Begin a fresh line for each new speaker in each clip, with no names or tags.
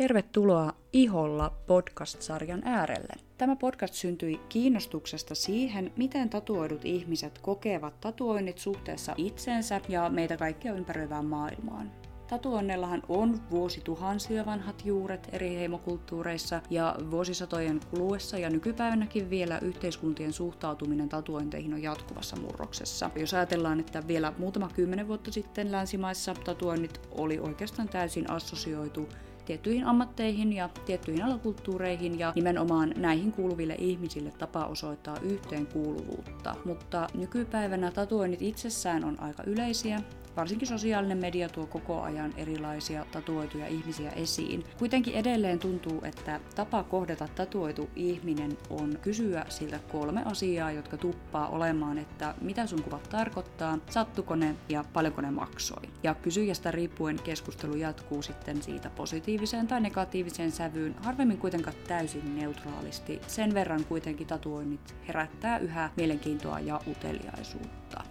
Tervetuloa Iholla podcast-sarjan äärelle. Tämä podcast syntyi kiinnostuksesta siihen, miten tatuoidut ihmiset kokevat tatuoinnit suhteessa itseensä ja meitä kaikkia ympäröivään maailmaan. Tatuoinnellahan on vuosituhansia vanhat juuret eri heimokulttuureissa ja vuosisatojen kuluessa ja nykypäivänäkin vielä yhteiskuntien suhtautuminen tatuointeihin on jatkuvassa murroksessa. Jos ajatellaan, että vielä muutama kymmenen vuotta sitten länsimaissa tatuoinnit oli oikeastaan täysin assosioitu tiettyihin ammatteihin ja tiettyihin alakulttuureihin ja nimenomaan näihin kuuluville ihmisille tapa osoittaa yhteenkuuluvuutta. Mutta nykypäivänä tatuoinnit itsessään on aika yleisiä Varsinkin sosiaalinen media tuo koko ajan erilaisia tatuoituja ihmisiä esiin. Kuitenkin edelleen tuntuu, että tapa kohdata tatuoitu ihminen on kysyä siltä kolme asiaa, jotka tuppaa olemaan, että mitä sun kuvat tarkoittaa, sattuko ne ja paljonko ne maksoi. Ja kysyjästä riippuen keskustelu jatkuu sitten siitä positiiviseen tai negatiiviseen sävyyn, harvemmin kuitenkaan täysin neutraalisti. Sen verran kuitenkin tatuoinnit herättää yhä mielenkiintoa ja uteliaisuutta.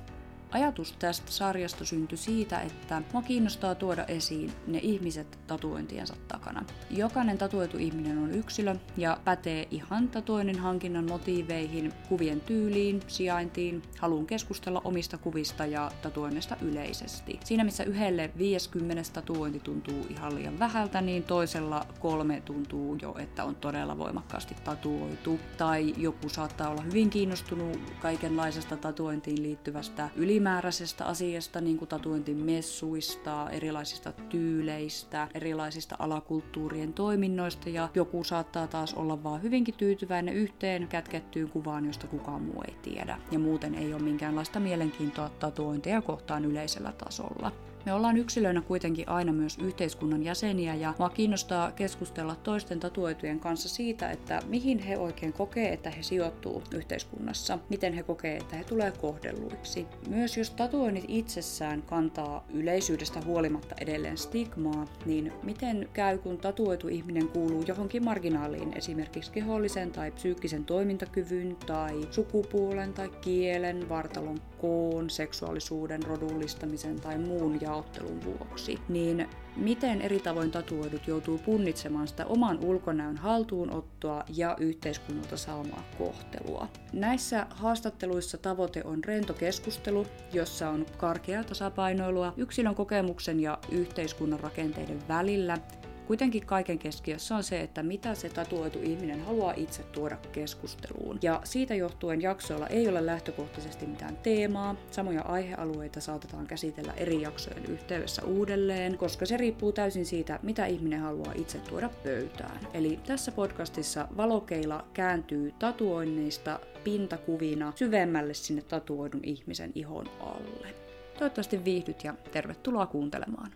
Ajatus tästä sarjasta syntyi siitä, että mua kiinnostaa tuoda esiin ne ihmiset tatuointiensa takana. Jokainen tatuoitu ihminen on yksilö ja pätee ihan tatuoinnin hankinnan motiiveihin, kuvien tyyliin, sijaintiin, haluun keskustella omista kuvista ja tatuoinnista yleisesti. Siinä missä yhdelle 50 tatuointi tuntuu ihan liian vähältä, niin toisella kolme tuntuu jo, että on todella voimakkaasti tatuoitu. Tai joku saattaa olla hyvin kiinnostunut kaikenlaisesta tatuointiin liittyvästä yli ylimääräisestä asiasta, niin kuin tatuointimessuista, erilaisista tyyleistä, erilaisista alakulttuurien toiminnoista ja joku saattaa taas olla vaan hyvinkin tyytyväinen yhteen kätkettyyn kuvaan, josta kukaan muu ei tiedä. Ja muuten ei ole minkäänlaista mielenkiintoa tatuointeja kohtaan yleisellä tasolla. Me ollaan yksilöinä kuitenkin aina myös yhteiskunnan jäseniä ja mua kiinnostaa keskustella toisten tatuoitujen kanssa siitä, että mihin he oikein kokee, että he sijoittuu yhteiskunnassa, miten he kokee, että he tulee kohdelluiksi. Myös jos tatuoinnit itsessään kantaa yleisyydestä huolimatta edelleen stigmaa, niin miten käy, kun tatuoitu ihminen kuuluu johonkin marginaaliin, esimerkiksi kehollisen tai psyykkisen toimintakyvyn tai sukupuolen tai kielen, vartalon koon, seksuaalisuuden, rodullistamisen tai muun jaottelun vuoksi, niin miten eri tavoin tatuoidut joutuu punnitsemaan sitä oman ulkonäön haltuunottoa ja yhteiskunnalta saamaa kohtelua. Näissä haastatteluissa tavoite on rento keskustelu, jossa on karkeaa tasapainoilua yksilön kokemuksen ja yhteiskunnan rakenteiden välillä Kuitenkin kaiken keskiössä on se, että mitä se tatuoitu ihminen haluaa itse tuoda keskusteluun. Ja siitä johtuen jaksoilla ei ole lähtökohtaisesti mitään teemaa. Samoja aihealueita saatetaan käsitellä eri jaksojen yhteydessä uudelleen, koska se riippuu täysin siitä, mitä ihminen haluaa itse tuoda pöytään. Eli tässä podcastissa valokeila kääntyy tatuoinneista pintakuvina syvemmälle sinne tatuoidun ihmisen ihon alle. Toivottavasti viihdyt ja tervetuloa kuuntelemaan.